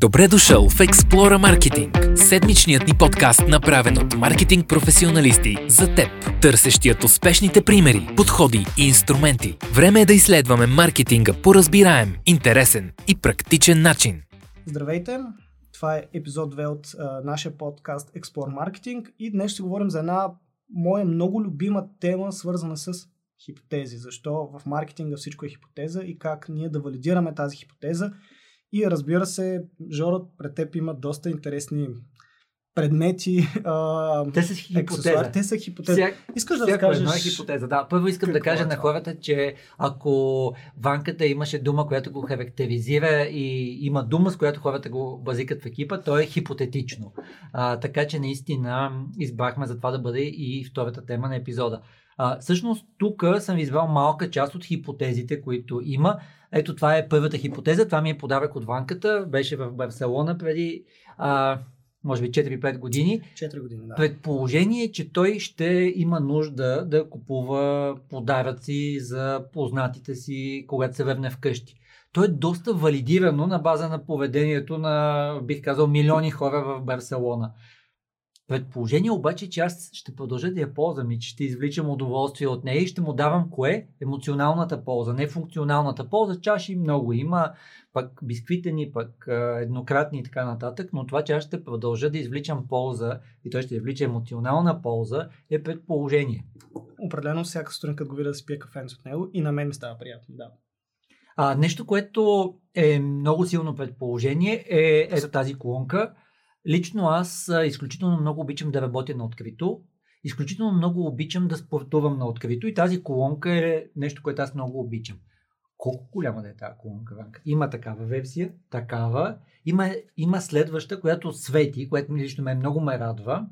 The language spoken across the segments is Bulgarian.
Добре дошъл в Explora Marketing, седмичният ни подкаст, направен от маркетинг професионалисти за теб, търсещият успешните примери, подходи и инструменти. Време е да изследваме маркетинга по разбираем, интересен и практичен начин. Здравейте! Това е епизод 2 от а, нашия подкаст Explore Marketing и днес ще говорим за една моя много любима тема, свързана с хипотези. Защо в маркетинга всичко е хипотеза и как ние да валидираме тази хипотеза и разбира се, Жоро, пред теб има доста интересни предмети. А, те са хипотеза. Те са хипотеза. Всяк, Искаш да разкажеш... едно е хипотеза. Да, първо искам да кажа е на хората, че ако ванката имаше дума, която го характеризира и има дума, с която хората го базикат в екипа, то е хипотетично. А, така че наистина избрахме за това да бъде и втората тема на епизода. А, всъщност тук съм избрал малка част от хипотезите, които има. Ето това е първата хипотеза. Това ми е подарък от ванката. Беше в Барселона преди а, може би 4-5 години. 4 години, да. Предположение, че той ще има нужда да купува подаръци за познатите си, когато се върне вкъщи. То е доста валидирано на база на поведението на, бих казал, милиони хора в Барселона. Предположение обаче, че аз ще продължа да я ползвам и че ще извличам удоволствие от нея и ще му давам кое? Емоционалната полза, не функционалната полза. Чаши много има, пък бисквитени, пък еднократни и така нататък, но това, че аз ще продължа да извличам полза и той ще извлича емоционална полза, е предположение. Определено всяка сутрин, като го видя да си пие кафенце от него и на мен ми става приятно, да. А, нещо, което е много силно предположение е ето тази колонка. Лично аз изключително много обичам да работя на открито. Изключително много обичам да спортувам на открито и тази колонка е нещо, което аз много обичам. Колко голяма да е тази колонка, Ванка? Има такава версия, такава. Има, има следваща, която свети, което ми лично мен много ме радва.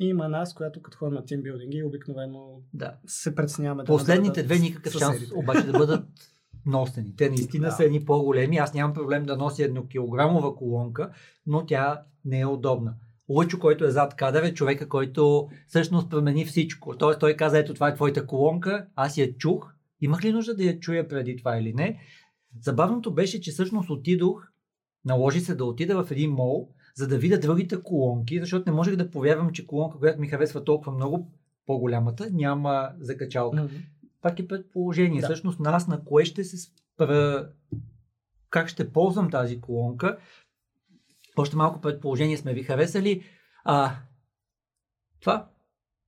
И има нас, която като ходим на тимбилдинги, обикновено Да. се преценяваме да Последните нададат две никакъв шанс обаче да бъдат носени. Те наистина Да. са едни по-големи. Аз нямам проблем да нося еднокилограмова колонка, но тя не е удобна. Лъчо, който е зад кадър, е човека, който всъщност промени всичко. Тоест той каза, ето това е твоята колонка, аз я чух. Имах ли нужда да я чуя преди това или не? Забавното беше, че всъщност отидох, наложи се да отида в един мол, за да видя другите колонки, защото не можех да повярвам, че колонка, която ми харесва толкова много, по-голямата, няма закачалка Мгм. Пак е предположение. Да. Всъщност нас на кое ще се спра, как ще ползвам тази колонка. Още малко предположение сме ви харесали. А, това,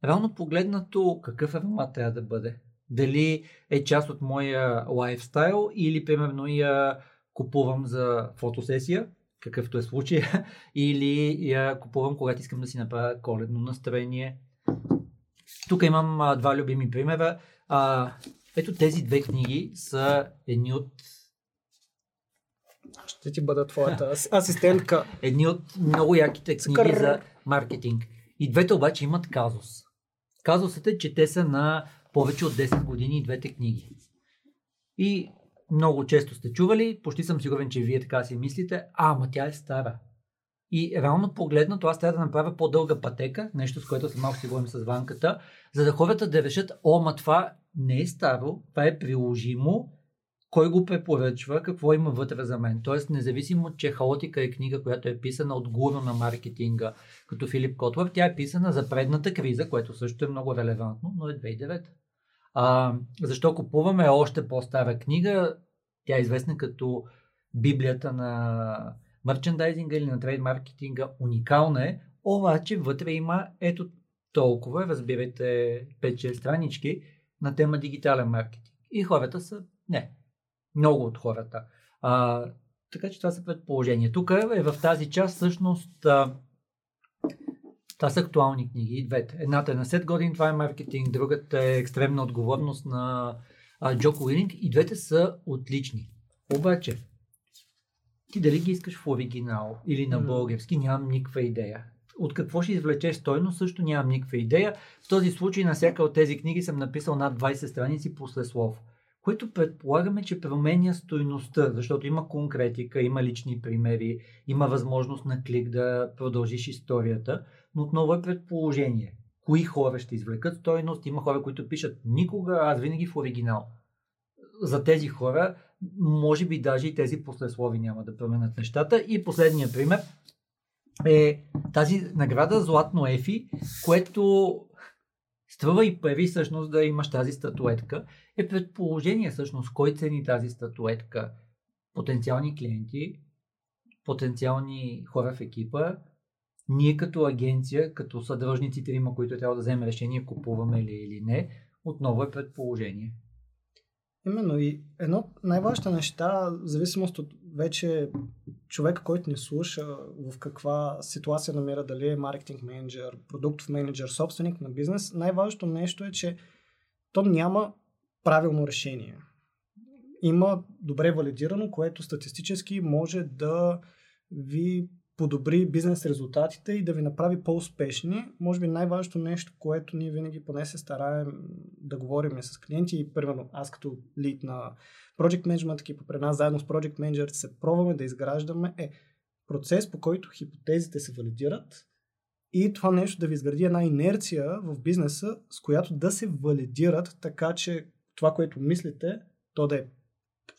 реално погледнато, какъв аромат трябва да бъде? Дали е част от моя лайфстайл или примерно я купувам за фотосесия, какъвто е случай, или я купувам, когато искам да си направя коледно настроение. Тук имам а, два любими примера. А, ето тези две книги са едни от, Ще ти бъда твоята ас- асистентка. едни от много яките книги за маркетинг. И двете обаче имат казус. Казусът е, че те са на повече от 10 години и двете книги. И много често сте чували, почти съм сигурен, че вие така си мислите, а, ама тя е стара. И реално погледнато, аз трябва да направя по-дълга пътека, нещо с което съм малко си говорим с ванката, за да хората да решат, о, ма това не е старо, това е приложимо, кой го препоръчва, какво има вътре за мен. Тоест, независимо, че Хаотика е книга, която е писана от гуру на маркетинга, като Филип Котлър, тя е писана за предната криза, което също е много релевантно, но е 2009. А, защо купуваме още по-стара книга? Тя е известна като Библията на мерчендайзинга или на трейд маркетинга. Уникална е, обаче вътре има ето толкова, разбирайте 5-6 странички на тема дигитален маркетинг. И хората са, не, много от хората. А, така че това са предположения. Тук е в тази част всъщност а, това са актуални книги, двете. Едната е на Сет Годин, това е маркетинг, другата е екстремна отговорност на а, Джоко Уилинг и двете са отлични. Обаче, ти дали ги искаш в оригинал или на български, нямам никаква идея. От какво ще извлечеш стойност, също нямам никаква идея. В този случай на всяка от тези книги съм написал над 20 страници после слово което предполагаме, че променя стойността, защото има конкретика, има лични примери, има възможност на клик да продължиш историята, но отново е предположение. Кои хора ще извлекат стойност? Има хора, които пишат никога, аз винаги в оригинал. за тези хора, може би даже и тези послеслови няма да променят нещата. И последния пример е тази награда Златно Ефи, което струва и пари всъщност да имаш тази статуетка, е предположение всъщност кой цени тази статуетка. Потенциални клиенти, потенциални хора в екипа, ние като агенция, като съдръжници трима, които трябва да вземем решение, купуваме ли или не, отново е предположение. Именно и едно от най-важните неща, в зависимост от вече човека, който ни слуша, в каква ситуация намира, дали е маркетинг менеджер, продуктов менеджер, собственик на бизнес, най-важното нещо е, че то няма правилно решение. Има добре валидирано, което статистически може да ви подобри бизнес резултатите и да ви направи по-успешни. Може би най-важното нещо, което ние винаги поне се стараем да говорим с клиенти и примерно аз като лид на Project Management екипа при нас заедно с Project Manager се пробваме да изграждаме е процес по който хипотезите се валидират и това нещо да ви изгради една инерция в бизнеса, с която да се валидират, така че това, което мислите, то да е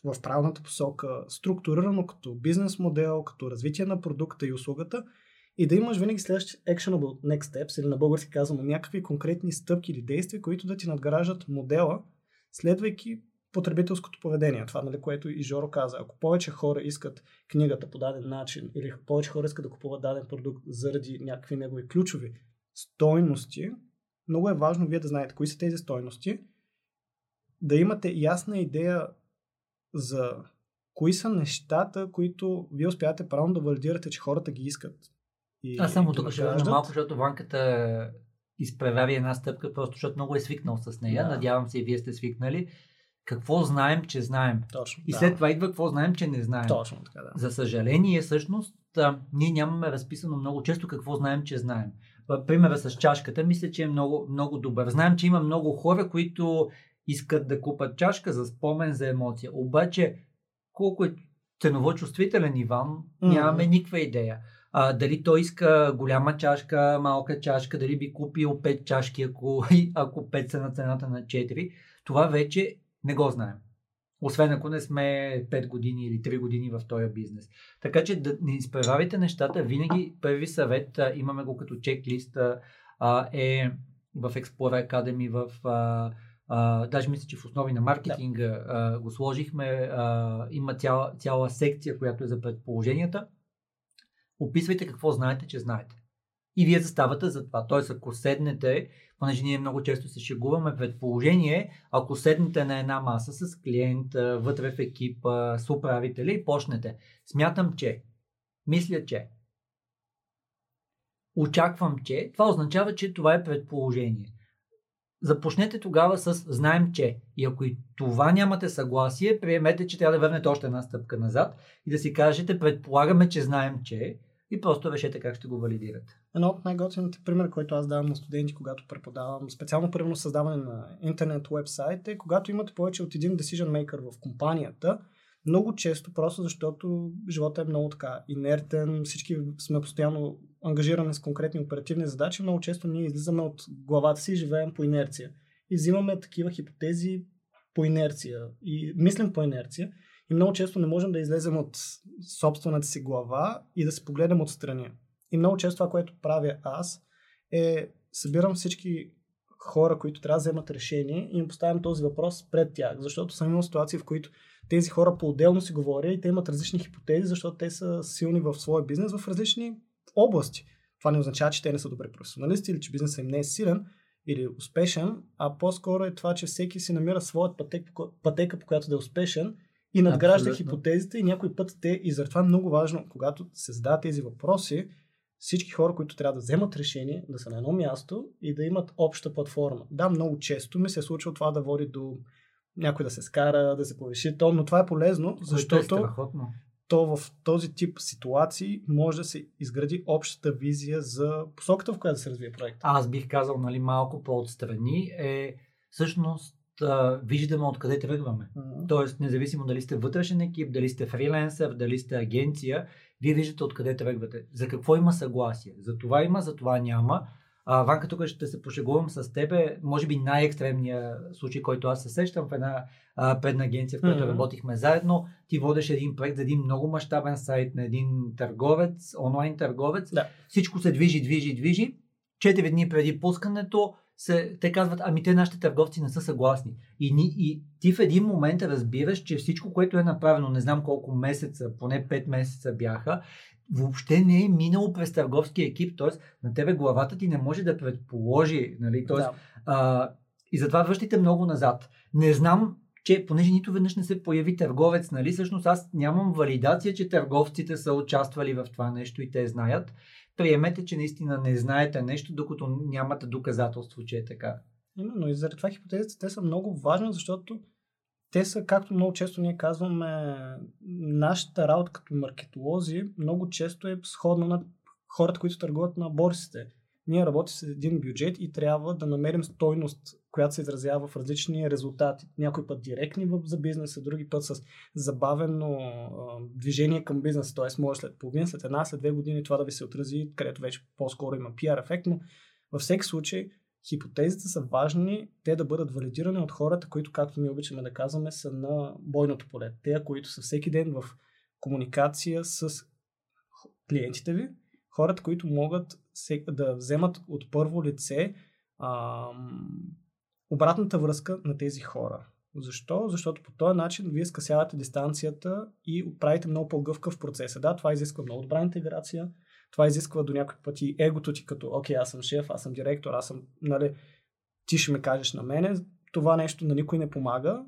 в правилната посока, структурирано като бизнес модел, като развитие на продукта и услугата и да имаш винаги следващи actionable next steps или на български казвам някакви конкретни стъпки или действия, които да ти надграждат модела, следвайки потребителското поведение. Това, нали, което и Жоро каза. Ако повече хора искат книгата по даден начин или повече хора искат да купуват даден продукт заради някакви негови ключови стойности, много е важно вие да знаете кои са тези стойности, да имате ясна идея за кои са нещата, които вие успявате правилно да валидирате, че хората ги искат. И, Аз само тук ще върна малко, защото Ванката изправяви една стъпка, просто защото много е свикнал с нея. Да. Надявам се и вие сте свикнали. Какво знаем, че знаем. Точно, и след това идва какво знаем, че не знаем. Точно така, да. За съжаление, всъщност, а, ние нямаме разписано много често какво знаем, че знаем. Примера с чашката, мисля, че е много, много добър. Знаем, че има много хора, които искат да купат чашка за спомен, за емоция. Обаче, колко е ценово чувствителен Иван, нямаме никаква идея. А, дали той иска голяма чашка, малка чашка, дали би купил 5 чашки, ако, ако 5 са на цената на 4. Това вече не го знаем. Освен ако не сме 5 години или 3 години в този бизнес. Така че да не изправявайте нещата. Винаги първи съвет, имаме го като чеклист, е в Explorer Academy, в а, а, даже мисля, че в основи на маркетинга да. а, го сложихме. А, има цяла, цяла секция, която е за предположенията. Описвайте какво знаете, че знаете. И вие заставате за това. Тоест, ако седнете, понеже ние много често се шегуваме, предположение, ако седнете на една маса с клиент, вътре в екипа, с управители и почнете. Смятам, че, мисля, че, очаквам, че, това означава, че това е предположение започнете тогава с знаем, че. И ако и това нямате съгласие, приемете, че трябва да върнете още една стъпка назад и да си кажете, предполагаме, че знаем, че и просто решете как ще го валидирате. Едно от най-готините примери, който аз давам на студенти, когато преподавам, специално примерно създаване на интернет вебсайт, е когато имате повече от един decision maker в компанията, много често, просто защото живота е много така инертен, всички сме постоянно ангажирани с конкретни оперативни задачи, много често ние излизаме от главата си и живеем по инерция. И взимаме такива хипотези по инерция и мислим по инерция. И много често не можем да излезем от собствената си глава и да се погледнем отстрани. И много често това, което правя аз, е събирам всички хора, които трябва да вземат решение и им поставям този въпрос пред тях. Защото съм имал ситуации, в които тези хора по-отделно си говоря и те имат различни хипотези, защото те са силни в своя бизнес в различни области. Това не означава, че те не са добри професионалисти или че бизнесът им не е силен или успешен, а по-скоро е това, че всеки си намира своят пътек, пътека, по която да е успешен и надгражда Абсолютно. хипотезите и някой път те, и затова е много важно, когато се задават тези въпроси, всички хора, които трябва да вземат решение, да са на едно място и да имат обща платформа. Да, много често ми се е случило това да води до някой да се скара, да се повиши то, но това е полезно, защото е то в този тип ситуации може да се изгради общата визия за посоката, в която да се развие проект. Аз бих казал нали, малко по-отстрани е всъщност виждаме откъде тръгваме. Mm-hmm. Тоест, независимо дали сте вътрешен екип, дали сте фриленсър, дали сте агенция, вие виждате откъде тръгвате. За какво има съгласие. За това има, за това няма. А, Ванка, тук ще се пошегувам с тебе. Може би най-екстремния случай, който аз се сещам в една а, предна агенция, в която mm-hmm. работихме заедно. Ти водеше един проект за един много мащабен сайт на един търговец, онлайн търговец. Да. Всичко се движи, движи, движи. Четири дни преди пускането се, те казват, ами те нашите търговци не са съгласни. И, ни, и ти в един момент разбираш, че всичко, което е направено, не знам колко месеца, поне 5 месеца бяха, въобще не е минало през търговския екип, т.е. на тебе главата ти не може да предположи, нали, т.е. Да. А, и затова връщайте много назад. Не знам, че понеже нито веднъж не се появи търговец, нали, всъщност аз нямам валидация, че търговците са участвали в това нещо и те знаят. Приемете, че наистина не знаете нещо, докато нямате доказателство, че е така. Именно и заради това хипотезите те са много важни, защото те са, както много често ние казваме, нашата работа като маркетолози много често е сходна на хората, които търгуват на борсите. Ние работим с един бюджет и трябва да намерим стойност, която се изразява в различни резултати. Някой път директни за бизнеса, други път с забавено движение към бизнеса. Т.е. може след половина, след една, след две години това да ви се отрази, където вече по-скоро има PR ефект, но във всеки случай хипотезите са важни те да бъдат валидирани от хората, които, както ние обичаме да казваме, са на бойното поле. Те, които са всеки ден в комуникация с клиентите ви, хората, които могат да вземат от първо лице ам, обратната връзка на тези хора. Защо? Защото по този начин вие скъсявате дистанцията и правите много по-гъвкав процеса. Да, това изисква много добра интеграция, това изисква до някакъв пъти егото ти като, окей, аз съм шеф, аз съм директор, аз съм, нали, ти ще ме кажеш на мене. Това нещо на никой не помага.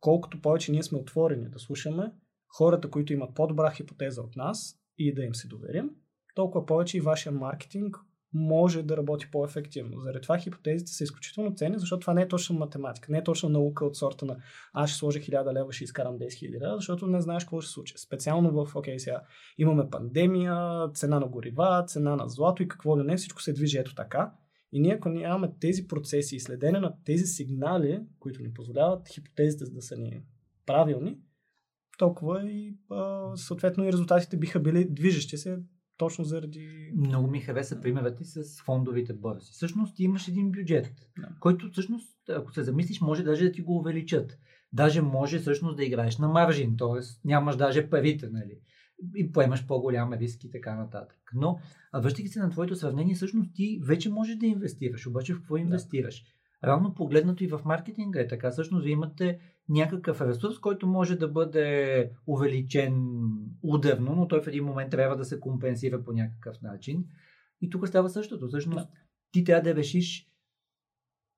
Колкото повече ние сме отворени да слушаме хората, които имат по-добра хипотеза от нас и да им се доверим, толкова повече и вашия маркетинг може да работи по-ефективно. Заради това хипотезите са изключително ценни, защото това не е точно математика, не е точно наука от сорта на аз ще сложа 1000 лева, ще изкарам 10 000 лева, защото не знаеш какво ще случи. Специално в, окей, сега имаме пандемия, цена на горива, цена на злато и какво ли не, всичко се движи ето така. И ние, ако нямаме тези процеси и следене на тези сигнали, които ни позволяват хипотезите да са ни правилни, толкова и съответно и резултатите биха били движещи се точно заради... Много ми хареса примерът ти с фондовите борси. Всъщност ти имаш един бюджет, Да. който всъщност, ако се замислиш, може даже да ти го увеличат. Даже може всъщност да играеш на маржин, т.е. нямаш даже парите, нали? И поемаш по-голям риск и така нататък. Но, връщайки се на твоето сравнение, всъщност ти вече можеш да инвестираш. Обаче в какво инвестираш? Равно погледнато и в маркетинга е така. Всъщност вие имате някакъв ресурс, който може да бъде увеличен ударно, но той в един момент трябва да се компенсира по някакъв начин. И тук става същото. Всъщност ти трябва да решиш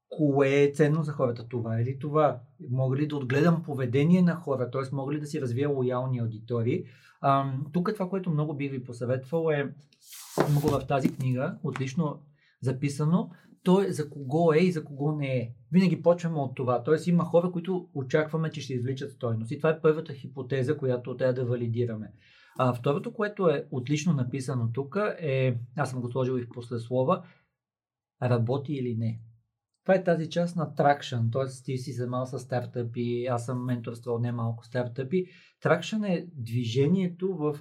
кое е ценно за хората, това или това. Мога ли да отгледам поведение на хора, т.е. мога ли да си развия лоялни аудитории. А, тук това, което много би ви посъветвал е, много в тази книга, отлично записано, то е за кого е и за кого не е. Винаги почваме от това. Тоест има хора, които очакваме, че ще извличат стойност. И това е първата хипотеза, която трябва да валидираме. А второто, което е отлично написано тук е, аз съм го сложил и в послеслова, работи или не. Това е тази част на traction, т.е. ти си занимавал с стартъпи, аз съм менторствал немалко стартъпи. Traction е движението в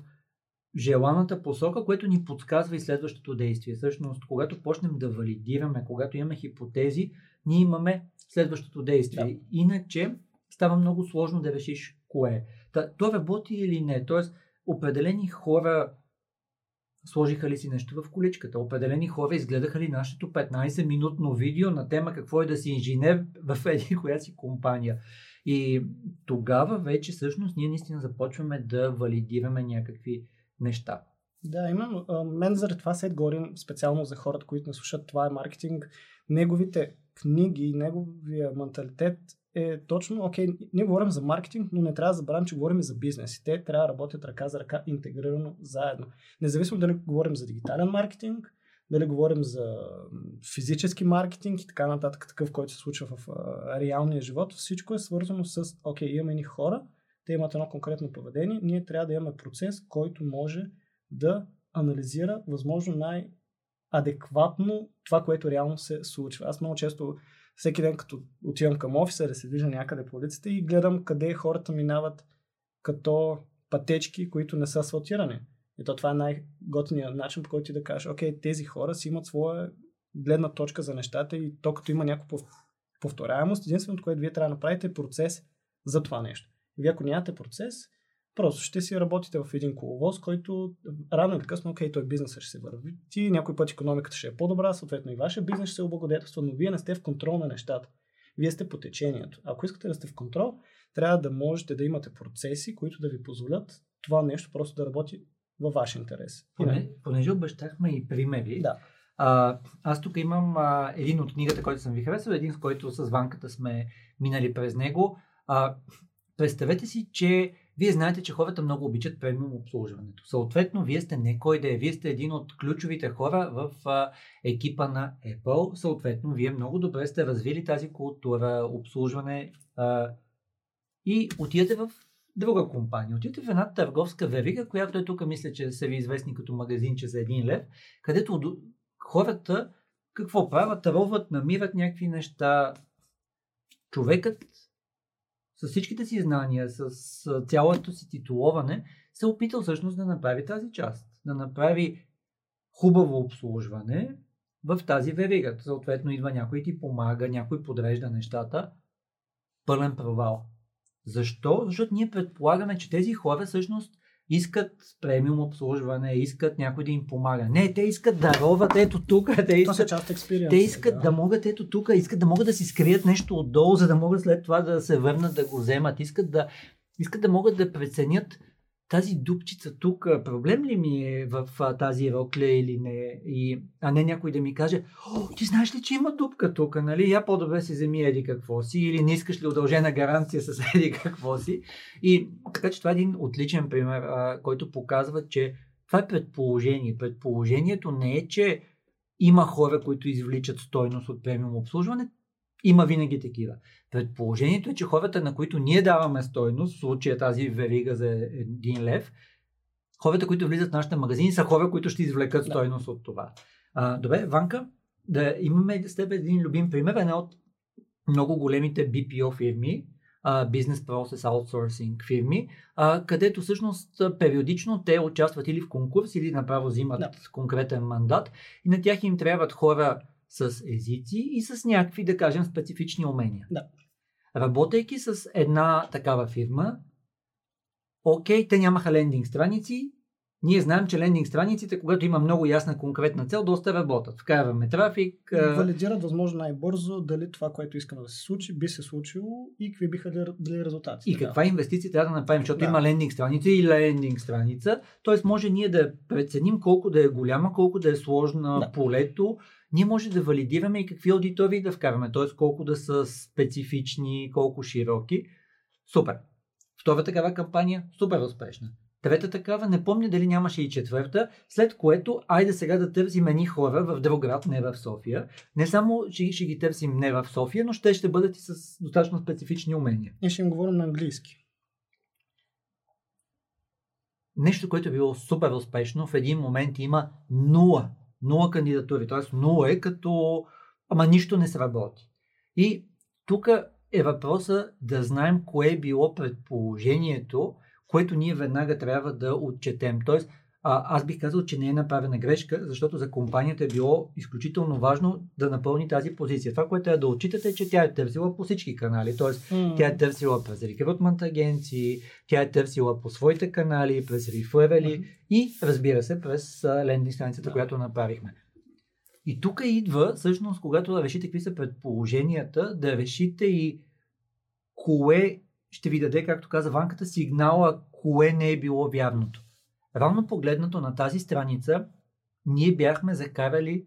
желаната посока, което ни подсказва и следващото действие. Всъщност, когато почнем да валидираме, когато имаме хипотези, ние имаме следващото действие. Да. Иначе става много сложно да решиш кое е. Та, то работи или не. Тоест, определени хора сложиха ли си нещо в количката. Определени хора изгледаха ли нашето 15-минутно видео на тема какво е да си инженер в еди коя си компания. И тогава вече всъщност ние наистина започваме да валидираме някакви неща. Да, именно. Мен заради това се говорим специално за хората, които не слушат това е маркетинг. Неговите книги, неговия менталитет е точно, окей, ние говорим за маркетинг, но не трябва да забравим, че говорим и за бизнес. И те трябва да работят ръка за ръка, интегрирано заедно. Независимо дали говорим за дигитален маркетинг, дали говорим за физически маркетинг и така нататък, такъв, който се случва в а, реалния живот, всичко е свързано с, окей, имаме ни хора, те имат едно конкретно поведение, ние трябва да имаме процес, който може да анализира възможно най-адекватно това, което реално се случва. Аз много често, всеки ден, като отивам към офиса, да се движа някъде по улицата и гледам къде хората минават като пътечки, които не са асфалтирани. И то това е най-готният начин, по който ти да кажеш, окей, тези хора си имат своя гледна точка за нещата и то като има някаква повторяемост, единственото, което вие трябва да направите е процес за това нещо. Вие ако нямате процес, просто ще си работите в един коловоз, който рано или късно, окей, той бизнесът ще се върви. Ти някой път економиката ще е по-добра, съответно и вашия бизнес ще се облагодетелства, но вие не сте в контрол на нещата. Вие сте по течението. Ако искате да сте в контрол, трябва да можете да имате процеси, които да ви позволят това нещо просто да работи във ваш интерес. Поне, понеже обещахме и примери, да. а, аз тук имам а, един от книгата, който съм ви харесал, един с който с Ванката сме минали през него. А, представете си, че вие знаете, че хората много обичат премиум обслужването. Съответно, вие сте не кой да е. Вие сте един от ключовите хора в а, екипа на Apple. Съответно, вие много добре сте развили тази култура, обслужване а, и отидете в друга компания. Отидете в една търговска верига, която е тук, мисля, че са ви известни като магазинче за един лев, където хората какво правят? Роват, намират някакви неща. Човекът с всичките си знания, с цялото си титуловане, се е опитал всъщност да направи тази част. Да направи хубаво обслужване в тази верига. Съответно идва някой ти помага, някой подрежда нещата. Пълен провал. Защо? Защото ние предполагаме, че тези хора всъщност искат премиум обслужване, искат някой да им помага. Не, те искат да роват ето тук. Те искат, те искат да. да могат ето тук, искат да могат да си скрият нещо отдолу, за да могат след това да се върнат да го вземат. Искат да, искат да могат да преценят тази дупчица тук, проблем ли ми е в а, тази рокля или не? И, а не някой да ми каже, О, ти знаеш ли, че има дупка тук, нали? Я по-добре си вземи еди какво си, или не искаш ли удължена гаранция с еди какво си. И така че това е един отличен пример, а, който показва, че това е предположение. Предположението не е, че има хора, които извличат стойност от премиум обслужване. Има винаги такива. Предположението е, че хората, на които ние даваме стойност, в случая тази верига за един лев, хората, които влизат в нашите магазини, са хора, които ще извлекат стойност да. от това. А, добре, Ванка, да имаме с теб един любим пример. Една от много големите BPO фирми, Business Process Outsourcing фирми, а, където всъщност периодично те участват или в конкурс, или направо взимат да. конкретен мандат и на тях им трябват хора с езици и с някакви, да кажем, специфични умения. Да. Работейки с една такава фирма, окей, те нямаха лендинг страници, ние знаем, че лендинг страниците, когато има много ясна конкретна цел, доста работят. Вкарваме трафик. Валидират възможно най-бързо дали това, което искаме да се случи, би се случило и какви биха били резултати. И каква инвестиция трябва да направим, защото да. има лендинг страница и лендинг страница. Тоест може ние да преценим колко да е голяма, колко да е сложна да. полето. Ние може да валидираме и какви аудитории да вкараме, т.е. колко да са специфични, колко широки. Супер. Втора такава кампания, супер успешна. Трета такава, не помня дали нямаше и четвърта, след което айде сега да търсим едни хора в друг град, не в София. Не само ще, ще ги търсим не в София, но ще ще бъдат и с достатъчно специфични умения. Ние ще им говорим на английски. Нещо, което е било супер успешно, в един момент има нула. Нула кандидатури. Т.е. нула е като ама нищо не сработи. И тук е въпроса да знаем кое е било предположението, което ние веднага трябва да отчетем. Тоест, а, аз бих казал, че не е направена грешка, защото за компанията е било изключително важно да напълни тази позиция. Това, което е да отчитате, е, че тя е търсила по всички канали. Тоест, mm. тя е търсила през рекрутмент агенции, тя е търсила по своите канали, през реферали mm. и, разбира се, през лендинг страницата, yeah. която направихме. И тук идва, всъщност, когато да решите какви са предположенията, да решите и кое ще ви даде, както каза Ванката, сигнала кое не е било вярното. Равно погледнато на тази страница, ние бяхме закарали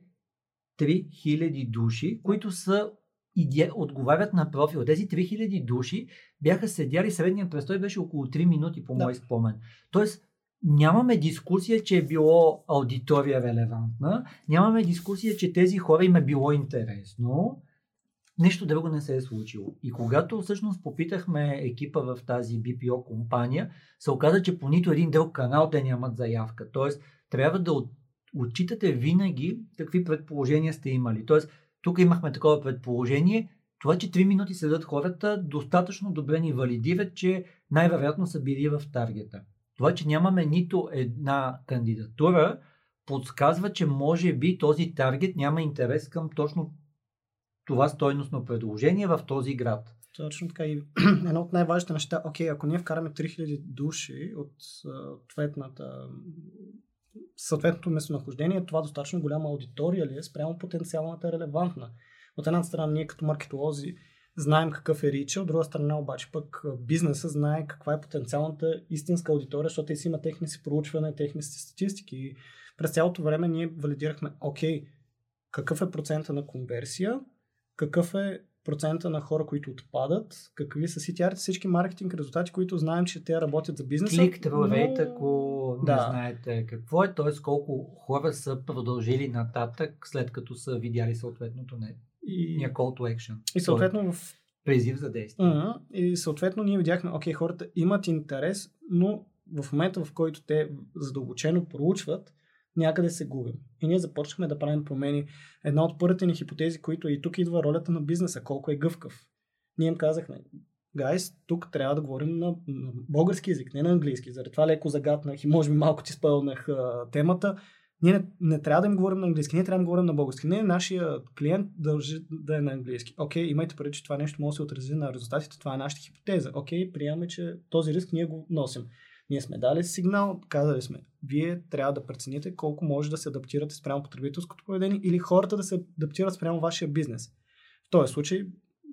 3000 души, които са иде... отговарят на профил. Тези 3000 души бяха седяли, средния престой беше около 3 минути по да. мой спомен. Тоест, нямаме дискусия, че е било аудитория релевантна, нямаме дискусия, че тези хора им е било интересно, нещо друго не се е случило. И когато всъщност попитахме екипа в тази BPO компания, се оказа, че по нито един друг канал те нямат заявка. Тоест, трябва да отчитате винаги какви предположения сте имали. Тоест, тук имахме такова предположение, това, че 3 минути седат хората, достатъчно добре ни валидират, че най-вероятно са били в таргета. Това, че нямаме нито една кандидатура, подсказва, че може би този таргет няма интерес към точно това стойностно предложение в този град. Точно така и едно от най-важните неща, окей, ако ние вкараме 3000 души от съответната съответното местонахождение, това достатъчно голяма аудитория ли е спрямо потенциалната релевантна. От една страна ние като маркетолози знаем какъв е рича, от друга страна обаче пък бизнеса знае каква е потенциалната истинска аудитория, защото те си има техни си проучване, техни си статистики. И през цялото време ние валидирахме, окей, какъв е процента на конверсия, какъв е процента на хора, които отпадат, какви са CTR, всички маркетинг резултати, които знаем, че те работят за бизнеса. Клик рейт, но... ако да. не знаете какво е, т.е. колко хора са продължили нататък, след като са видяли съответното не. И... Call to action. И съответно в призив за действие. Uh-huh. И съответно ние видяхме, окей, хората имат интерес, но в момента, в който те задълбочено проучват, някъде се губим. И ние започнахме да правим промени. Една от първите ни хипотези, които и тук идва ролята на бизнеса, колко е гъвкав. Ние им казахме, гайс, тук трябва да говорим на, на български язик, не на английски. Заради това леко загатнах и може би малко ти спълнах а, темата. Ние не, не трябва да им говорим на английски, ние трябва да им говорим на български. Не, нашия клиент дължи да е на английски. Окей, имайте преди, че това нещо може да се отрази на резултатите, това е нашата хипотеза. Окей, приемаме, че този риск ние го носим. Ние сме дали сигнал, казали сме, вие трябва да прецените колко може да се адаптирате спрямо потребителското поведение или хората да се адаптират спрямо вашия бизнес. В този случай,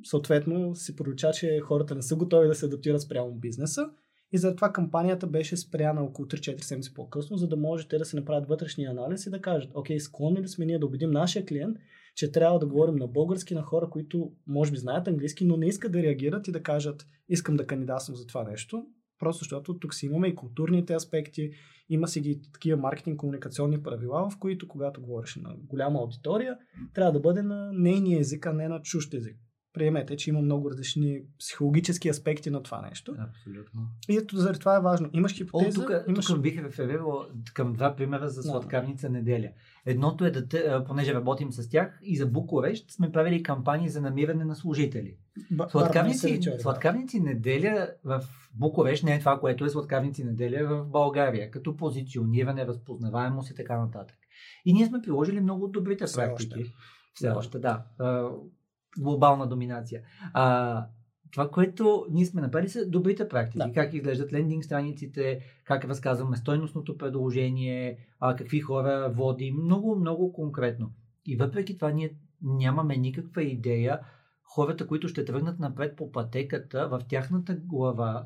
съответно, се пролича, че хората не са готови да се адаптират спрямо бизнеса и затова кампанията беше спряна около 3-4 седмици по-късно, за да може те да се направят вътрешния анализ и да кажат, окей, склонни ли сме ние да убедим нашия клиент, че трябва да говорим на български на хора, които може би знаят английски, но не искат да реагират и да кажат, искам да кандидатствам за това нещо. Просто защото тук си имаме и културните аспекти, има си ги такива маркетинг комуникационни правила, в които когато говориш на голяма аудитория, трябва да бъде на нейния език, а не на чужд език приемете, че има много различни психологически аспекти на това нещо. Абсолютно. И ето заради това е важно. Имаш хипотеза. О, тук, имаш... тук бих реферирал към два примера за сладкарница неделя. Едното е да, понеже работим с тях и за Букурещ сме правили кампании за намиране на служители. Б- сладкарници, сладкарници неделя в Букурещ не е това, което е сладкарници неделя в България, като позициониране, разпознаваемост и така нататък. И ние сме приложили много от добрите Все практики. Още. Все още, да глобална доминация. А, това, което ние сме направили са добрите практики. Да. Как изглеждат лендинг страниците, как разказваме стойностното предложение, а, какви хора водим. Много, много конкретно. И въпреки това ние нямаме никаква идея хората, които ще тръгнат напред по пътеката, в тяхната глава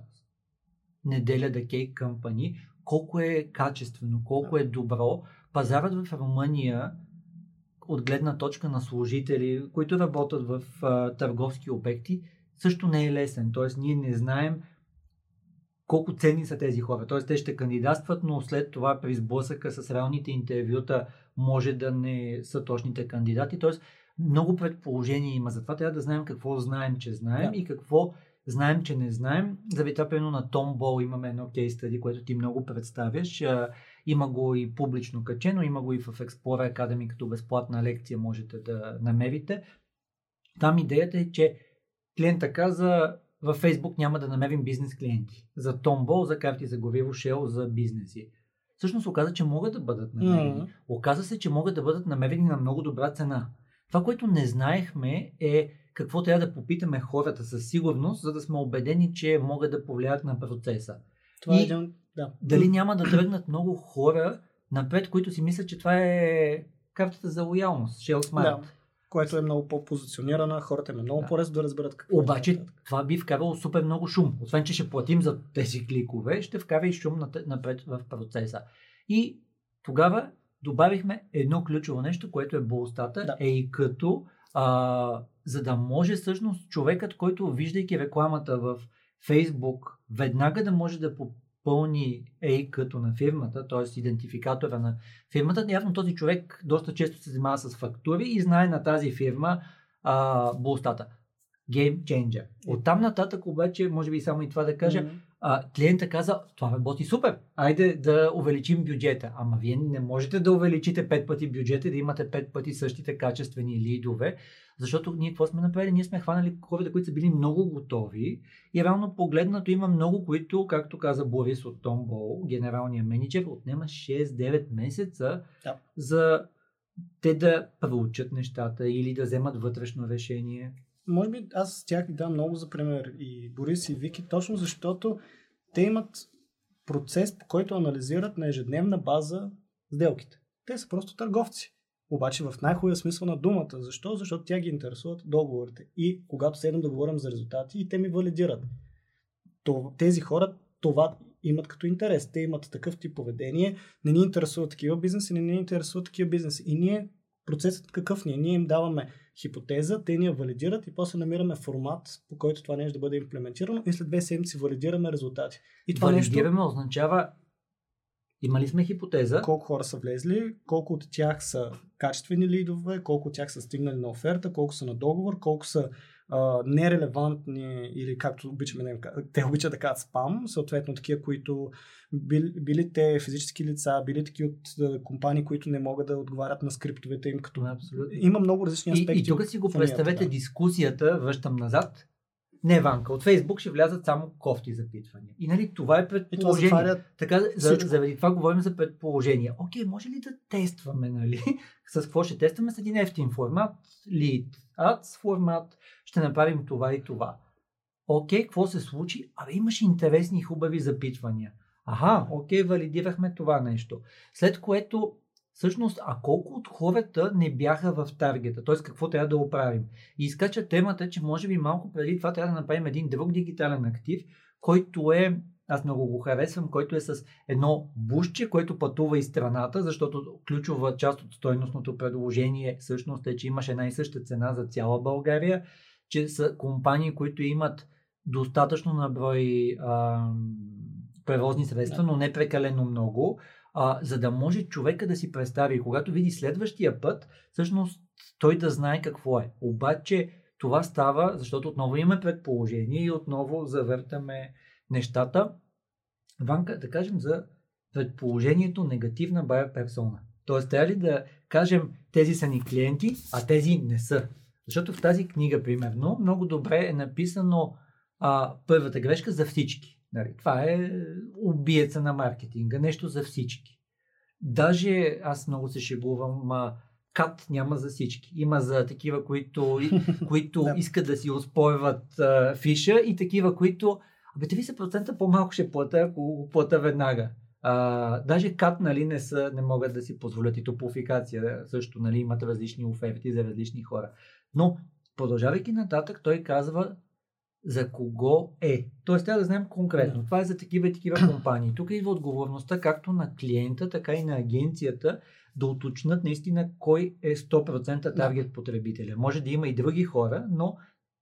неделя да Cake Company, колко е качествено, колко е добро. Пазарът в Румъния от гледна точка на служители, които работят в а, търговски обекти, също не е лесен. Тоест, ние не знаем колко ценни са тези хора. Тоест, те ще кандидатстват, но след това при сблъсъка с реалните интервюта може да не са точните кандидати. Тоест, много предположения има. Затова трябва да знаем какво знаем, че знаем да. и какво знаем, че не знаем. За това, примерно на Том Бол имаме едно кейс стади, което ти много представяш. Има го и публично качено, има го и в Explorer Academy като безплатна лекция можете да намерите. Там идеята е, че клиента каза във Facebook няма да намерим бизнес клиенти. За Tombow, за карти за гориво, Shell, за бизнеси. Всъщност оказа, че могат да бъдат намерени. Mm-hmm. Оказа се, че могат да бъдат намерени на много добра цена. Това, което не знаехме е какво трябва да попитаме хората със сигурност, за да сме убедени, че могат да повлият на процеса. Това е и... е един да. Дали няма да тръгнат много хора напред, които си мислят, че това е картата за лоялност, Shell Smart. Да, което е много по-позиционирана, хората е много да. по-лесно да разберат какво Обаче е. това би вкарало супер много шум. Освен, че ще платим за тези кликове, ще вкара и шум напред в процеса. И тогава добавихме едно ключово нещо, което е болстата, да. е и като а, за да може всъщност човекът, който виждайки рекламата в Фейсбук, веднага да може да пълни ей като на фирмата, т.е. идентификатора на фирмата, явно този човек доста често се занимава с фактури и знае на тази фирма а, булстата. Game changer. От там нататък обаче, може би само и това да кажа, mm-hmm. А, клиента каза, това работи супер, айде да увеличим бюджета. Ама вие не можете да увеличите пет пъти бюджета и да имате пет пъти същите качествени лидове, защото ние какво сме направили? Ние сме хванали хората, които са били много готови и реално погледнато има много, които, както каза Борис от Томбол, генералния менеджер, отнема 6-9 месеца Да. за те да проучат нещата или да вземат вътрешно решение. Може би аз с тях дам много за пример и Борис и Вики, точно защото те имат процес, по който анализират на ежедневна база сделките. Те са просто търговци. Обаче в най-хубавия смисъл на думата. Защо? Защото тя ги интересуват договорите. И когато седнем да говорим за резултати, и те ми валидират. Тези хора това имат като интерес. Те имат такъв тип поведение. Не ни интересуват такива бизнеси, не ни интересуват такива бизнеси. И ние, процесът какъв ни е? Ние им даваме хипотеза, те ни я валидират и после намираме формат, по който това нещо да бъде имплементирано и след две седмици валидираме резултати. И това нещо, Валидираме означава имали сме хипотеза, колко хора са влезли, колко от тях са качествени лидове, колко от тях са стигнали на оферта, колко са на договор, колко са а, нерелевантни или както обичаме, те обичат да кажат спам, съответно такива, които били, били те физически лица, били таки от а, компании, които не могат да отговарят на скриптовете им, като Абсолютно. има много различни И, аспекти. и тук си го представете да. дискусията, връщам назад. Не, Ванка, от Фейсбук ще влязат само кофти запитвания. И нали, това е И това предположение. Така, за, заради това говорим за предположение. Окей, може ли да тестваме, нали? С какво ще тестваме? С един ефтин формат, lead ads формат, ще направим това и това. Окей, какво се случи? Абе, имаш интересни и хубави запитвания. Аха, окей, валидирахме това нещо. След което, всъщност, а колко от хората не бяха в таргета? Т.е. какво трябва да оправим? И изкача темата, че може би малко преди това трябва да направим един друг дигитален актив, който е, аз много го харесвам, който е с едно бушче, което пътува из страната, защото ключова част от стойностното предложение всъщност е, че имаш една и съща цена за цяла България, че са компании, които имат достатъчно наброй а, превозни средства, Да. но не прекалено много, а, за да може човека да си представи, когато види следващия път, всъщност той да знае какво е. Обаче това става, защото отново имаме предположение и отново завъртаме нещата. Ванка, да кажем за предположението негативна байер персона. Тоест, трябва ли да кажем, тези са ни клиенти, а тези не са. Защото в тази книга, примерно, много добре е написано а, първата грешка за всички. Нали, това е убиеца на маркетинга, нещо за всички. Даже аз много се шегувам, а, кат няма за всички. Има за такива, които, които искат да си оспорват а, фиша и такива, които Абе, 30% по-малко ще плата, ако го плата веднага. А, даже кат нали, не, са, не могат да си позволят и топофикация. Също нали, имат различни оферти за различни хора. Но, продължавайки нататък, той казва за кого е. Тоест, трябва да знаем конкретно. Това е за такива и такива компании. Тук идва отговорността както на клиента, така и на агенцията да уточнат наистина кой е 100% таргет потребителя. Може да има и други хора, но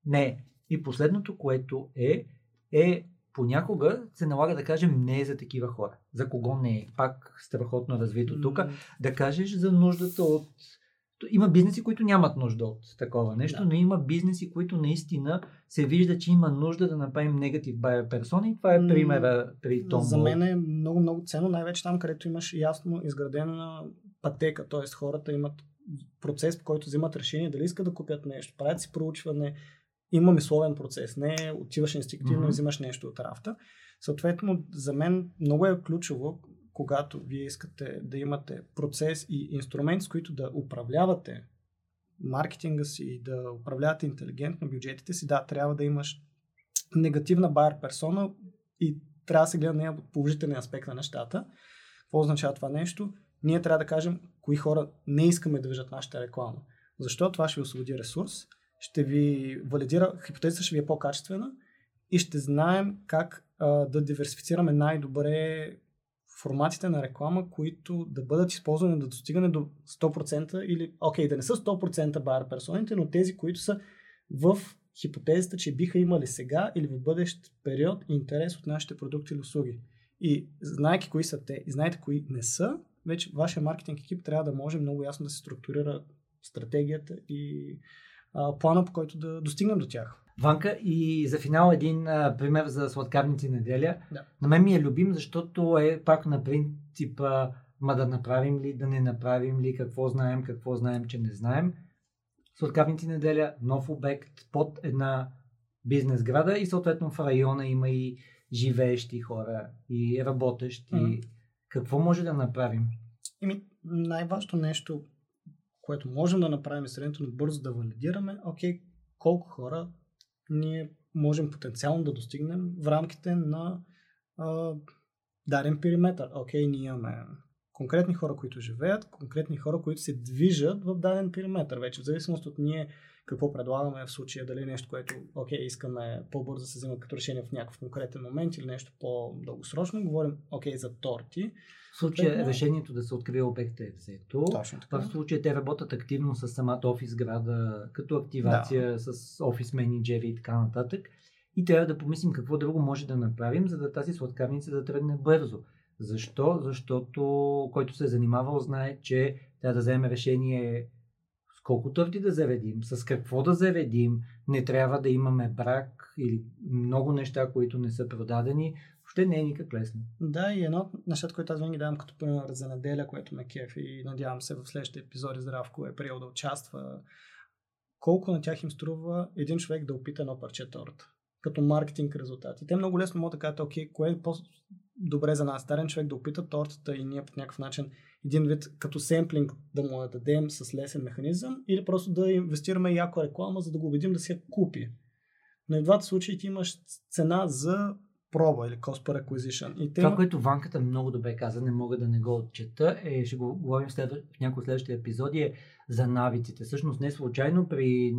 не. И последното, което е, е понякога се налага да кажем не е за такива хора. За кого не е? Пак страхотно развито тук. Да кажеш за нуждата от... Има бизнеси, които нямат нужда от такова нещо, Да. но има бизнеси, които наистина се вижда, че има нужда да направим негатив байер персона и това е примера при Том. За мен е много, много ценно, най-вече там, където имаш ясно изградена пътека, т.е. хората имат процес, по който взимат решение дали искат да купят нещо, правят си проучване, има мисловен процес, не отиваш инстинктивно Мгм. и взимаш нещо от рафта. Съответно, за мен много е ключово, когато вие искате да имате процес и инструмент, с които да управлявате маркетинга си и да управлявате интелигентно бюджетите си, да, трябва да имаш негативна байер персона и трябва да се гледа нея от положителен аспект на нещата. Какво означава това нещо? Ние трябва да кажем кои хора не искаме да виждат нашата реклама. Защо? Това ще ви освободи ресурс, ще ви валидира, хипотезата ще ви е по-качествена и ще знаем как а, да диверсифицираме най-добре форматите на реклама, които да бъдат използвани до достигане до 100% или, окей, да не са 100% байер персоните, но тези, които са в хипотезата, че биха имали сега или в бъдещ период интерес от нашите продукти или услуги. И знайки кои са те и знаете кои не са, вече вашия маркетинг екип трябва да може много ясно да се структурира стратегията и а, плана, по който да достигнем до тях. Ванка и за финал един а, пример за сладкарници неделя. Да. На мен ми е любим, защото е пак на принципа ма да направим ли, да не направим ли, какво знаем, какво знаем, че не знаем. Сладкарници неделя, нов обект под една бизнес града и съответно в района има и живеещи хора и работещи. Мгм. Какво може да направим? Еми, най-важното нещо, което можем да направим е следното бързо да валидираме, окей, колко хора ние можем потенциално да достигнем в рамките на а, даден периметър. Окей, ние имаме конкретни хора, които живеят, конкретни хора, които се движат в даден периметър. Вече в зависимост от ние какво предлагаме в случая, дали е нещо, което, окей, искаме по-бързо да се взема като решение в някакъв конкретен момент или нещо по-дългосрочно. Говорим, окей, за торти. В случая Съответно- решението да се открие обекта е взето. Точно така. В случая те работят активно с самата офис града, като активация с офис менеджери и така нататък. И трябва да помислим какво друго може да направим, за да тази сладкарница да тръгне бързо. Защо? Защото който се е занимавал знае, че трябва да вземе решение колко търти да заведим, с какво да заведим, не трябва да имаме брак или много неща, които не са продадени. Въобще не е никак лесно. Да, и едно от нещата, които аз винаги давам като пример за неделя, което ме кеф и надявам се в следващите епизоди Здравко е приел да участва. Колко на тях им струва един човек да опита едно парче торта? Като маркетинг резултати. Те много лесно могат да кажат, окей, кое е по-добре за нас? Дарен човек да опита тортата и ние по някакъв начин един вид като семплинг да му я дадем с лесен механизъм или просто да инвестираме яко реклама, за да го убедим да си я купи. Но и в двата случаи ти имаш цена за проба или cost per acquisition. И те Това, което Ванката много добре каза, не мога да не го отчета, е, ще го говорим след, в някои от следващите епизоди, е за навиците. Всъщност не случайно при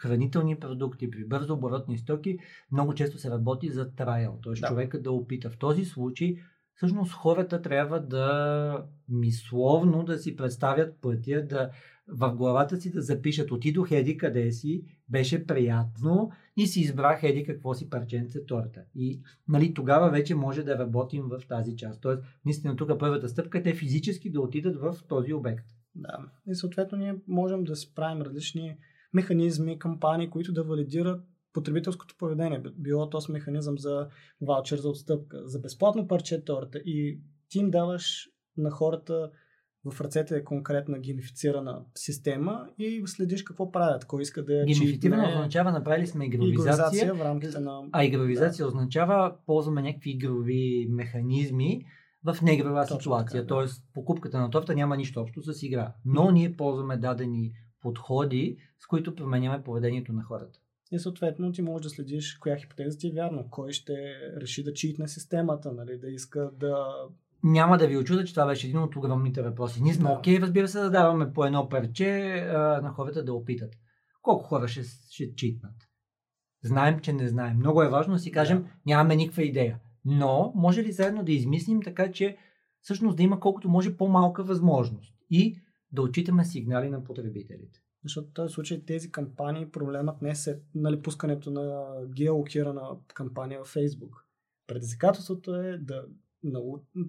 хранителни продукти, при бързо оборотни стоки, много често се работи за трайл, т.е. Да. човека да опита. В този случай, всъщност хората трябва да мисловно да си представят пътя, да в главата си да запишат отидох еди къде си, беше приятно и си избрах еди какво си парченце торта. И нали, тогава вече може да работим в тази част. Тоест, наистина тук първата стъпка е те физически да отидат в този обект. Да. И съответно ние можем да си правим различни механизми, кампании, които да валидират потребителското поведение. Било то с механизъм за ваучер за отстъпка, за безплатно парче торта и ти им даваш на хората в ръцете е конкретна геймифицирана система и следиш какво правят, кой иска да я Геймифицирано читне. означава, направили сме игровизация игровизация, в рамките на... а игровизация означава, ползваме някакви игрови механизми в неигрова Точно ситуация. така, да. Тоест, покупката на торта няма нищо общо с игра. Но ние ползваме дадени подходи, с които променяме поведението на хората. И съответно ти можеш да следиш коя хипотеза ти е вярна, кой ще реши да читне системата, нали, да иска да Няма да ви очуда, че това беше един от огромните въпроси. Ние сме Да. окей, разбира се, да даваме по едно парче а, на хората да опитат. Колко хора ще, ще читнат? Знаем, че не знаем. Много е важно да си кажем, Да. нямаме никаква идея. Но може ли заедно да измислим така, че всъщност да има колкото може по-малка възможност и да отчитаме сигнали на потребителите. Защото в този случай тези кампании, проблемът не е нали, пускането на геолокирана кампания в Facebook. Предизвикателството е да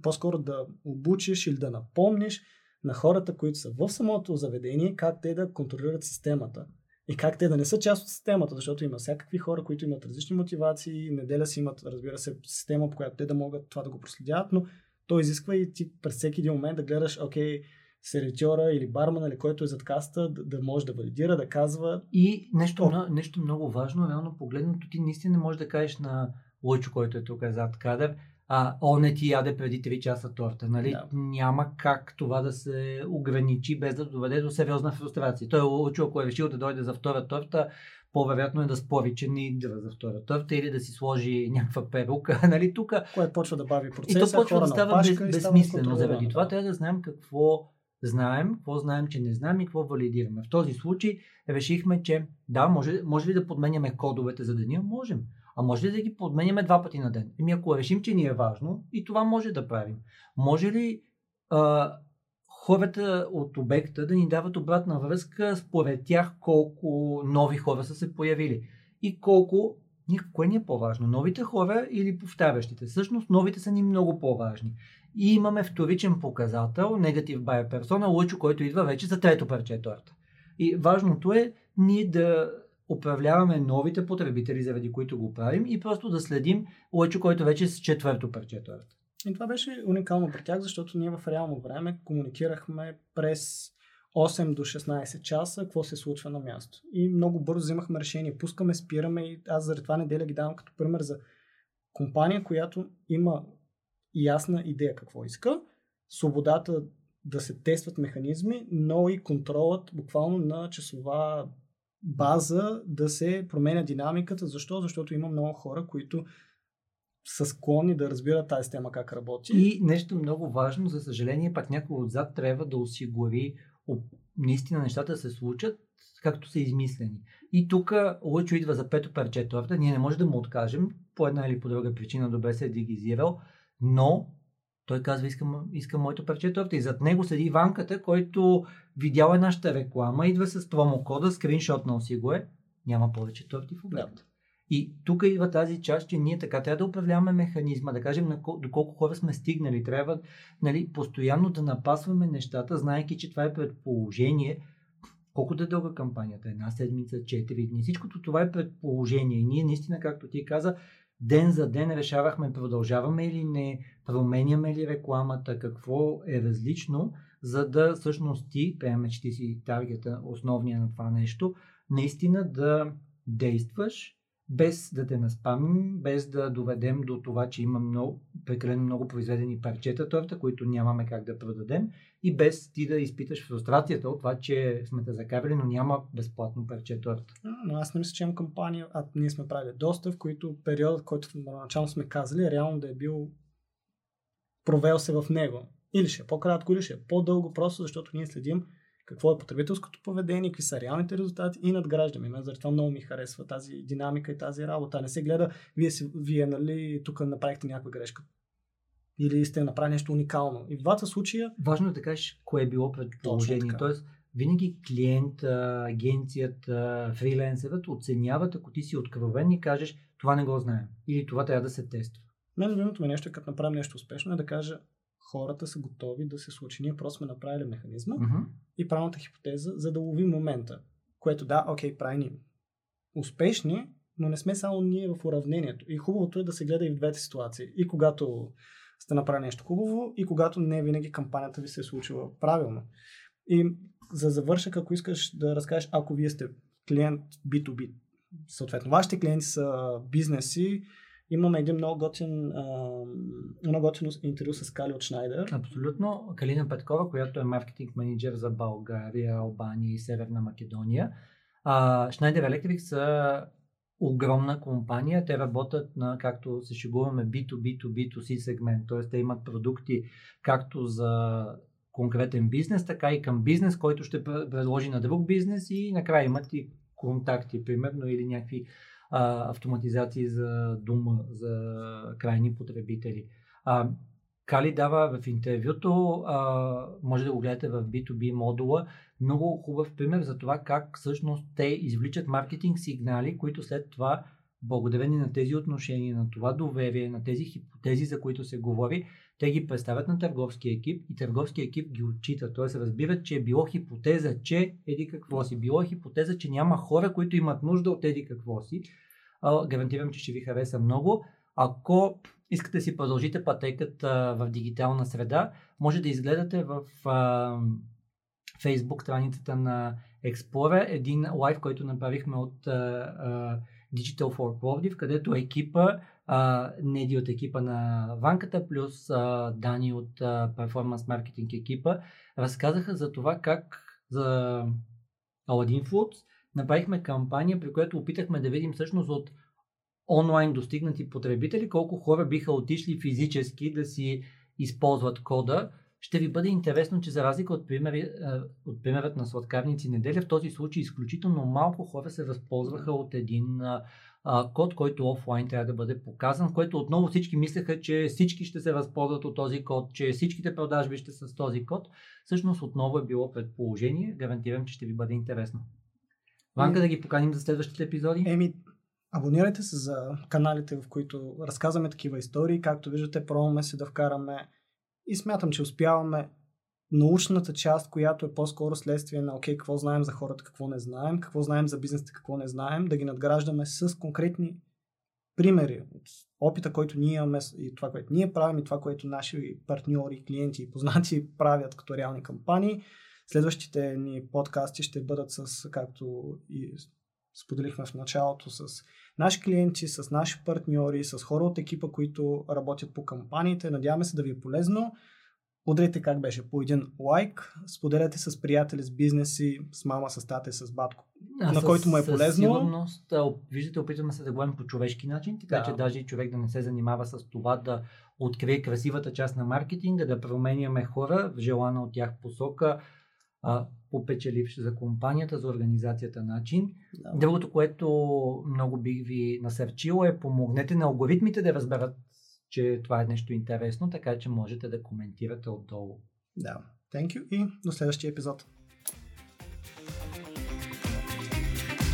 по-скоро да обучиш или да напомниш на хората, които са в самото заведение, как те да контролират системата. И как те да не са част от системата, защото има всякакви хора, които имат различни мотивации, неделя си имат, разбира се, система, по която те да могат това да го проследяват, но то изисква и ти през всеки един момент да гледаш, окей, сервитьора или бармана, или който е зад каста, да, да може да валидира, да казва. И нещо, О. нещо много важно, реално погледнато, ти наистина може да кажеш на Лойчо, който е тук зад кадър, а он не ти яде преди 3 часа торта. Нали? Да. Няма как това да се ограничи без да доведе до сериозна фрустрация. Той Лойчо, ако е решил да дойде за втора торта, по-вероятно е да спори, че не идва за втора торта или да си сложи някаква перука. нали? Тук Което почва да бави и процеса, то почва да става без, и безсмислено. Заради това трябва да знаем какво знаем, какво знаем, че не знаем и какво валидираме. В този случай решихме, че да, може, може ли да подменяме кодовете за деня? Можем. А може ли да ги подменяме два пъти на ден? Еми ако решим, че ни е важно, и това може да правим. Може ли а, хората от обекта да ни дават обратна връзка според тях колко нови хора са се появили? И колко Кое ни е по-важно? Новите хора или повтарящите? Всъщност новите са ни много по-важни. И имаме вторичен показател, негатив buyer persona, Лъчо, който идва вече за трето парче торта. И важното е ние да управляваме новите потребители, заради които го правим и просто да следим Лъчо, който вече е с четвърто парче торта. И това беше уникално при тях, защото ние в реално време комуникирахме през 8 до 16 часа какво се случва на място. И много бързо взимахме решение. Пускаме, спираме и аз заради това неделя ги давам като пример за компания, която има ясна идея какво иска, свободата да се тестват механизми, но и контролът буквално на часова база да се променя динамиката. Защо? Защото има много хора, които са склонни да разбират тази тема как работи. И нещо много важно, за съжаление, пак някой отзад трябва да осигури наистина нещата се случат както са измислени. И тук Лъчо идва за пето парче торта, ние не можем да му откажем, по една или по друга причина добре се е дигизирал, но той казва, искам, искам моето парче торта. И зад него седи Иванката, който видял е нашата реклама, идва с промокода, скриншотнал си го е, няма повече торти в обед. И тук идва тази част, че ние така трябва да управляваме механизма, да кажем на доколко хора сме стигнали. Трябва нали, постоянно да напасваме нещата, знаеки, че това е предположение. Колко да е дълга кампанията? Една седмица, четири дни. Всичкото това е предположение. И ние наистина, както ти каза, ден за ден решавахме продължаваме или не, променяме ли рекламата, какво е различно, за да всъщност ти, приемаме, че ти си таргета основния на това нещо, наистина да действаш без да те наспамим, без да доведем до това, че има много, прекалено много произведени парчета торта, които нямаме как да продадем и без ти да изпиташ фрустрацията от това, че сме те закарали, но няма безплатно парче торта. Но аз не мисля, че имам кампания, а ние сме правили доста, в които периодът, който начално сме казали, реално да е бил провел се в него. Или ще е по-кратко, или ще е по-дълго, просто защото ние следим какво е потребителското поведение, какви са реалните резултати и надграждаме. Мен заради това много ми харесва тази динамика и тази работа. Не се гледа, вие, си, вие нали, тук направихте някаква грешка. Или сте направили нещо уникално. И в двата случая. Важно е да кажеш кое е било предположение. Тоест, винаги клиент, агенцията, фрилансерът оценяват, ако ти си откровен и кажеш, това не го знаем. Или това трябва да се тества. Мен любимото ми нещо е, като направим нещо успешно, е да кажа, хората са готови да се случи. Ние просто сме направили механизма uh-huh. и правилната хипотеза, за да ловим момента. Което да, окей, прави ни успешни, но не сме само ние в уравнението. И хубавото е да се гледа и в двете ситуации. И когато сте направили нещо хубаво, и когато не винаги кампанията ви се е случила правилно. И за завършък, ако искаш да разкажеш, ако вие сте клиент B2B, съответно, вашите клиенти са бизнеси, Имаме един много готин, много готино интервю с Кали от Шнайдер. Абсолютно. Калина Петкова, която е маркетинг менеджер за България, Албания и Северна Македония. А, Schneider Electric са огромна компания. Те работят на, както се шегуваме, B2B, B2C сегмент. Т.е. те имат продукти както за конкретен бизнес, така и към бизнес, който ще предложи на друг бизнес и накрая имат и контакти, примерно, или някакви а, автоматизации за дума, за крайни потребители. А, Кали дава в интервюто, а, може да го гледате в B2B модула, много хубав пример за това как всъщност те извличат маркетинг сигнали, които след това, благодарение на тези отношения, на това доверие, на тези хипотези, за които се говори, те ги представят на търговския екип и търговския екип ги отчита. Т.е. разбират, че е било хипотеза, че еди какво си. Било е хипотеза, че няма хора, които имат нужда от еди какво си. А, гарантирам, че ще ви хареса много. Ако искате да си продължите пътеката в дигитална среда, може да изгледате в а, Facebook страницата на Explorer един лайв, който направихме от а, Digital for Plovdiv, където екипа, а, Неди от екипа на Ванката, плюс а, Дани от Performance Marketing екипа, разказаха за това как за Aladdin Foods направихме кампания, при която опитахме да видим всъщност от онлайн достигнати потребители, колко хора биха отишли физически да си използват кода. Ще ви бъде интересно, че за разлика от, примери, от примерът на сладкарници неделя, в този случай изключително малко хора се възползваха от един а, код, който офлайн трябва да бъде показан, което отново всички мислеха, че всички ще се възползват от този код, че всичките продажби ще са с този код. Всъщност отново е било предположение. Гарантирам, че ще ви бъде интересно. Ванка да ги поканим за следващите епизоди? Еми, абонирайте се за каналите, в които разказваме такива истории. Както виждате, пробваме се да вкараме и смятам, че успяваме научната част, която е по-скоро следствие на окей, какво знаем за хората, какво не знаем, какво знаем за бизнеса, какво не знаем, да ги надграждаме с конкретни примери от опита, който ние имаме и това, което ние правим и това, което наши партньори, клиенти и познати правят като реални кампании. Следващите ни подкасти ще бъдат с, както и споделихме в началото, с наши клиенти, с наши партньори, с хора от екипа, които работят по кампаниите. Надяваме се да ви е полезно. Удрете как беше по един лайк, споделяте с приятели, с бизнеси, с мама, с тате, с батко, а, на с, който му е полезно. сигурност, виждате, опитваме се да говорим по човешки начин, така да. че даже и човек да не се занимава с това да открие красивата част на маркетинга, да променяме хора в желана от тях посока, а, попечеливш за компанията, за организацията начин. Да. Другото, което много бих ви насърчил е помогнете на алгоритмите да разберат че това е нещо интересно, така че можете да коментирате отдолу. Да, thank you и до следващия епизод.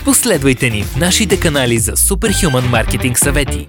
Последвайте ни в нашите канали за Superhuman маркетинг съвети.